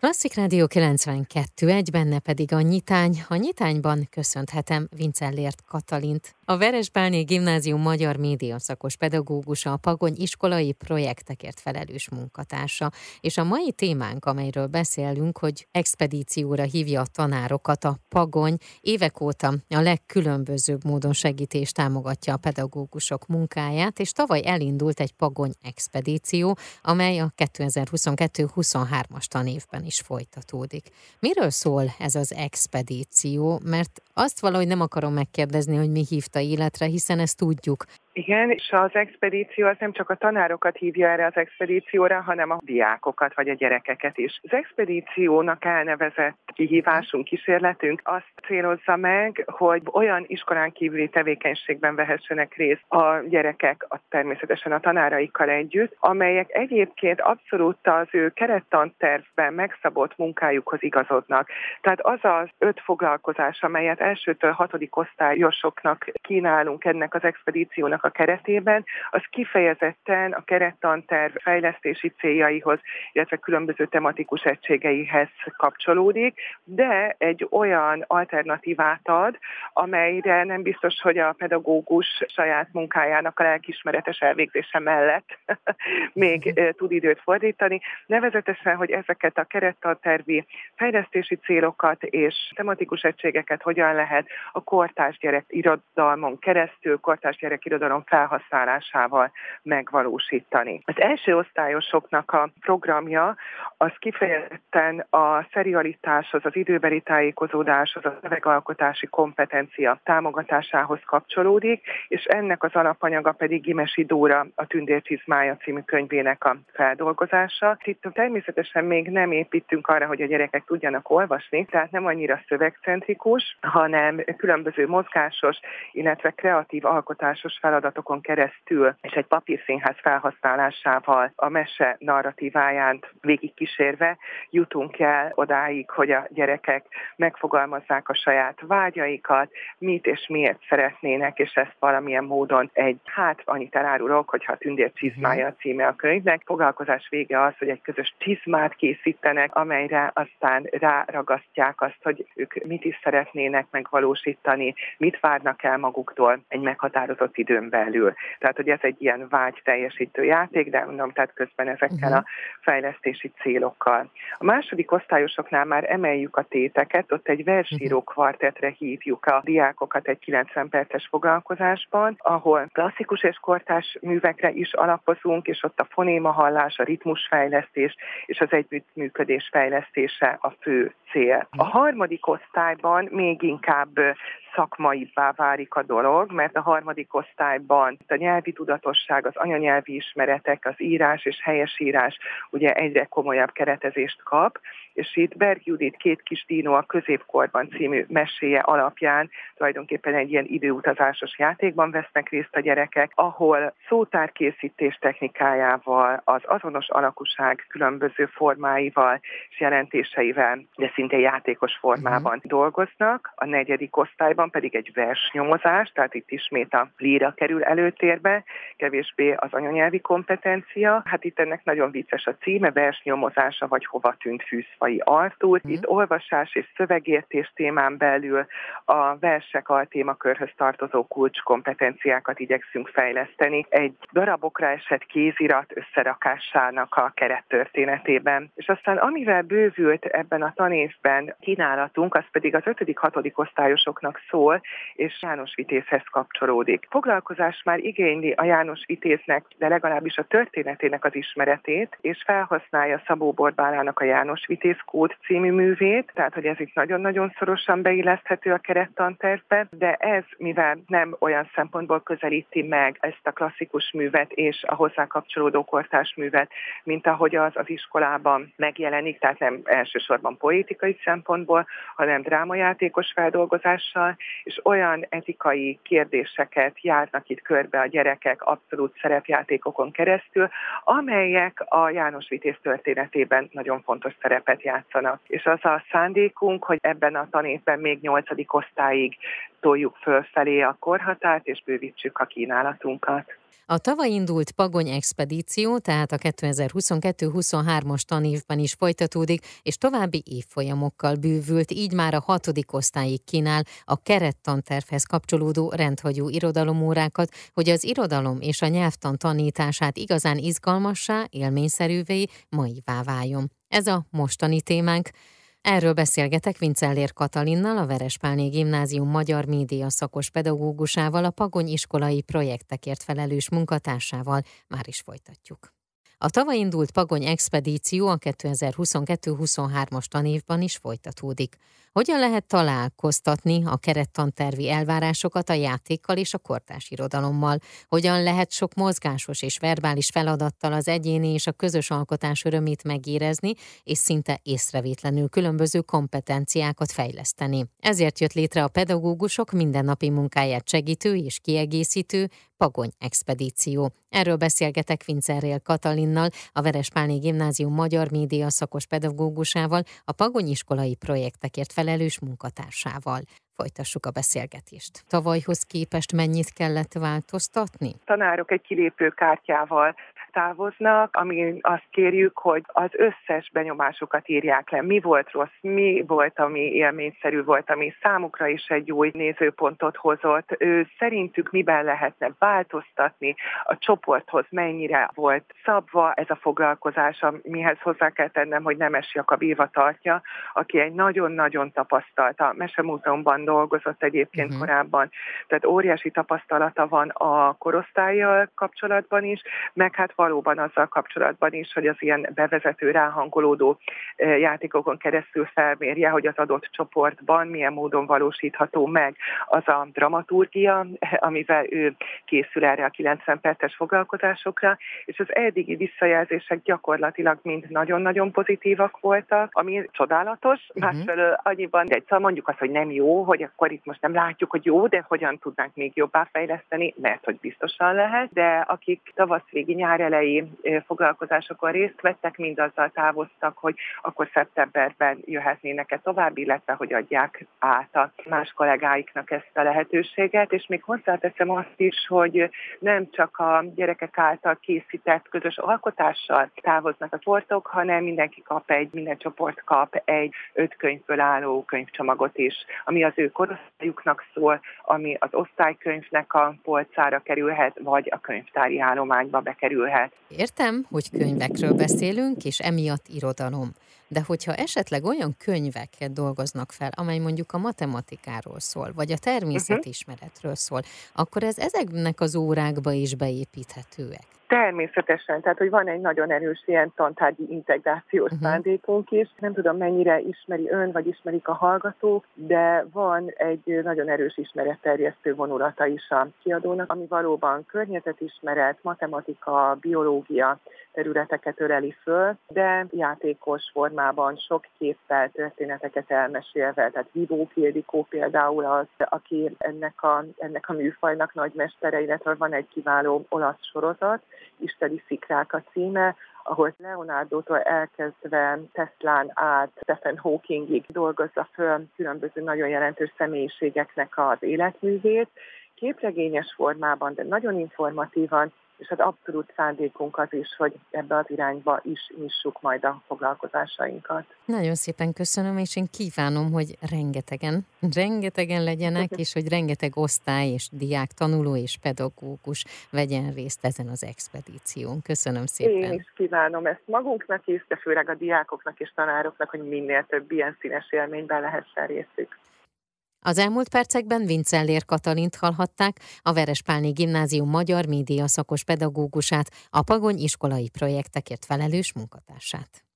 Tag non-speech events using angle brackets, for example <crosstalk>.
Klasszik Rádió 92, egy benne pedig a nyitány. A nyitányban köszönhetem Vincellért Katalint. A Veresbálné Gimnázium magyar média szakos pedagógusa, a Pagony iskolai projektekért felelős munkatársa. És a mai témánk, amelyről beszélünk, hogy expedícióra hívja a tanárokat, a Pagony évek óta a legkülönbözőbb módon segíti és támogatja a pedagógusok munkáját, és tavaly elindult egy Pagony expedíció, amely a 2022-23-as tanévben is folytatódik. Miről szól ez az expedíció? Mert azt valahogy nem akarom megkérdezni, hogy mi hívta életre, hiszen ezt tudjuk. Igen, és az expedíció az nem csak a tanárokat hívja erre az expedícióra, hanem a diákokat vagy a gyerekeket is. Az expedíciónak elnevezett kihívásunk, kísérletünk azt célozza meg, hogy olyan iskolán kívüli tevékenységben vehessenek részt a gyerekek, a, természetesen a tanáraikkal együtt, amelyek egyébként abszolút az ő kerettantervben megszabott munkájukhoz igazodnak. Tehát az az öt foglalkozás, amelyet elsőtől hatodik osztályosoknak kínálunk ennek az expedíciónak a keretében, az kifejezetten a kerettanterv fejlesztési céljaihoz, illetve különböző tematikus egységeihez kapcsolódik, de egy olyan alternatívát ad, amelyre nem biztos, hogy a pedagógus saját munkájának a lelkismeretes elvégzése mellett <laughs> még tud időt fordítani. Nevezetesen, hogy ezeket a kerettantervi fejlesztési célokat és tematikus egységeket hogyan lehet a kortárs gyerek irodalmon keresztül, kortárs gyerek irodalom felhasználásával megvalósítani. Az első osztályosoknak a programja az kifejezetten a szerialitáshoz, az időbeli tájékozódáshoz, a szövegalkotási kompetencia támogatásához kapcsolódik, és ennek az alapanyaga pedig Gimesi Dóra a Tündér Csizmája című könyvének a feldolgozása. Itt természetesen még nem építünk arra, hogy a gyerekek tudjanak olvasni, tehát nem annyira szövegcentrikus, hanem különböző mozgásos, illetve kreatív alkotásos feladat feladatokon keresztül és egy papírszínház felhasználásával a mese narratíváján végigkísérve jutunk el odáig, hogy a gyerekek megfogalmazzák a saját vágyaikat, mit és miért szeretnének, és ezt valamilyen módon egy, hát annyit elárulok, hogyha a tündér csizmája a címe a könyvnek, foglalkozás vége az, hogy egy közös csizmát készítenek, amelyre aztán ráragasztják azt, hogy ők mit is szeretnének megvalósítani, mit várnak el maguktól egy meghatározott időn belül. Tehát, hogy ez egy ilyen vágy teljesítő játék, de mondom, tehát közben ezekkel uh-huh. a fejlesztési célokkal. A második osztályosoknál már emeljük a téteket, ott egy versíró mhm. kvartetre hívjuk a diákokat egy 90 perces foglalkozásban, ahol klasszikus és kortás művekre is alapozunk, és ott a fonéma hallás, a ritmusfejlesztés és az együttműködés fejlesztése a fő cél. A mhm. harmadik osztályban még inkább inkább szakmaibbá válik a dolog, mert a harmadik osztályban a nyelvi tudatosság, az anyanyelvi ismeretek, az írás és helyesírás ugye egyre komolyabb keretezést kap, és itt Berg Judit két kis dínó a középkorban című meséje alapján tulajdonképpen egy ilyen időutazásos játékban vesznek részt a gyerekek, ahol szótárkészítés technikájával, az azonos alakuság különböző formáival és jelentéseivel, de szinte játékos formában uh-huh. dolgoznak. A negyedik osztályban pedig egy versnyomozás, tehát itt ismét a líra kerül előtérbe, kevésbé az anyanyelvi kompetencia. Hát itt ennek nagyon vicces a címe, versnyomozása vagy hova tűnt fűszfai Artúr. Uh-huh. Itt olvasás és szövegértés témán belül a versek altémakörhöz tartozó kulcskompetenciákat igyekszünk fejleszteni. Egy darabokra esett kézirat összerakásának a kerettörténetében. És aztán amivel bővült ebben a tanév évben kínálatunk, az pedig az 5.-6. osztályosoknak szól, és János Vitézhez kapcsolódik. Foglalkozás már igényli a János Vitéznek, de legalábbis a történetének az ismeretét, és felhasználja Szabó Borbálának a János Vitéz Kód című művét, tehát hogy ez itt nagyon-nagyon szorosan beilleszthető a kerettantervbe, de ez, mivel nem olyan szempontból közelíti meg ezt a klasszikus művet és a hozzá kapcsolódó kortás művet, mint ahogy az az iskolában megjelenik, tehát nem elsősorban poétikai, szempontból, hanem drámajátékos feldolgozással, és olyan etikai kérdéseket járnak itt körbe a gyerekek abszolút szerepjátékokon keresztül, amelyek a János Vitéz történetében nagyon fontos szerepet játszanak. És az a szándékunk, hogy ebben a tanévben még nyolcadik osztályig toljuk fölfelé a korhatárt, és bővítsük a kínálatunkat. A tavaly indult Pagony expedíció, tehát a 2022-23-as tanévben is folytatódik, és további évfolyamokkal bűvült, így már a hatodik osztályig kínál a kerettantervhez kapcsolódó rendhagyó irodalomórákat, hogy az irodalom és a nyelvtan tanítását igazán izgalmassá, élményszerűvé, maivá váljon. Ez a mostani témánk. Erről beszélgetek Vincellér Katalinnal, a Verespálné Gimnázium magyar média szakos pedagógusával, a Pagony iskolai projektekért felelős munkatársával. Már is folytatjuk. A tavaly indult Pagony expedíció a 2022-23-as tanévban is folytatódik. Hogyan lehet találkoztatni a kerettantervi elvárásokat a játékkal és a kortás irodalommal? Hogyan lehet sok mozgásos és verbális feladattal az egyéni és a közös alkotás örömét megérezni, és szinte észrevétlenül különböző kompetenciákat fejleszteni? Ezért jött létre a pedagógusok mindennapi munkáját segítő és kiegészítő Pagony expedíció. Erről beszélgetek Vincerrél Katalinnal, a Verespálné Gimnázium magyar média szakos pedagógusával, a Pagony iskolai projektekért felelős munkatársával. Folytassuk a beszélgetést. Tavalyhoz képest mennyit kellett változtatni? Tanárok egy kilépő kártyával távoznak, ami azt kérjük, hogy az összes benyomásukat írják le. Mi volt rossz, mi volt, ami élményszerű volt, ami számukra is egy új nézőpontot hozott. Ő szerintük miben lehetne változtatni, a csoporthoz mennyire volt szabva ez a foglalkozás, mihez hozzá kell tennem, hogy Nemes Jakab Éva tartja, aki egy nagyon-nagyon tapasztalt, a Mesemúzeumban dolgozott egyébként uh-huh. korábban, tehát óriási tapasztalata van a korosztályjal kapcsolatban is, meg hát valóban azzal kapcsolatban is, hogy az ilyen bevezető, ráhangolódó játékokon keresztül felmérje, hogy az adott csoportban milyen módon valósítható meg az a dramaturgia, amivel ő készül erre a 90 perces foglalkozásokra, és az eddigi visszajelzések gyakorlatilag mind nagyon-nagyon pozitívak voltak, ami csodálatos, uh-huh. másfelől annyiban, de egyszer mondjuk azt, hogy nem jó, hogy akkor itt most nem látjuk, hogy jó, de hogyan tudnánk még jobbá fejleszteni, mert hogy biztosan lehet, de akik tavasz végi nyár elejé foglalkozásokon részt vettek, mind azzal távoztak, hogy akkor szeptemberben jöhetnének-e tovább, illetve hogy adják át a más kollégáiknak ezt a lehetőséget, és még hozzáteszem azt is, hogy nem csak a gyerekek által készített közös alkotással távoznak a csoportok, hanem mindenki kap egy, minden csoport kap egy öt könyvből álló könyvcsomagot is, ami az ő korosztályuknak szól, ami az osztálykönyvnek a polcára kerülhet, vagy a könyvtári állományba bekerülhet lehet. Értem, hogy könyvekről beszélünk, és emiatt irodalom. De hogyha esetleg olyan könyveket dolgoznak fel, amely mondjuk a matematikáról szól, vagy a természetismeretről szól, akkor ez ezeknek az órákba is beépíthetőek. Természetesen, tehát hogy van egy nagyon erős ilyen tantárgyi integrációs uh-huh. szándékunk is. Nem tudom, mennyire ismeri ön, vagy ismerik a hallgatók, de van egy nagyon erős ismeretterjesztő vonulata is a kiadónak, ami valóban környezetismeret, matematika, biológia területeket öleli föl, de játékos formában sok képpel történeteket elmesélve, tehát Vivó Kildikó például az, aki ennek a, ennek a műfajnak nagy mestere, illetve van egy kiváló olasz sorozat, Isteni szikrák a címe, ahol Leonardo-tól elkezdve Teslán át Stephen Hawkingig dolgozza föl különböző nagyon jelentős személyiségeknek az életművét, képregényes formában, de nagyon informatívan, és hát abszolút szándékunk az is, hogy ebbe az irányba is nyissuk majd a foglalkozásainkat. Nagyon szépen köszönöm, és én kívánom, hogy rengetegen, rengetegen legyenek, és hogy rengeteg osztály és diák, tanuló és pedagógus vegyen részt ezen az expedíción. Köszönöm szépen. Én is kívánom ezt magunknak is, de főleg a diákoknak és tanároknak, hogy minél több ilyen színes élményben lehessen részük. Az elmúlt percekben Vincellér Katalint hallhatták, a Verespálni Gimnázium magyar média szakos pedagógusát, a Pagony iskolai projektekért felelős munkatársát.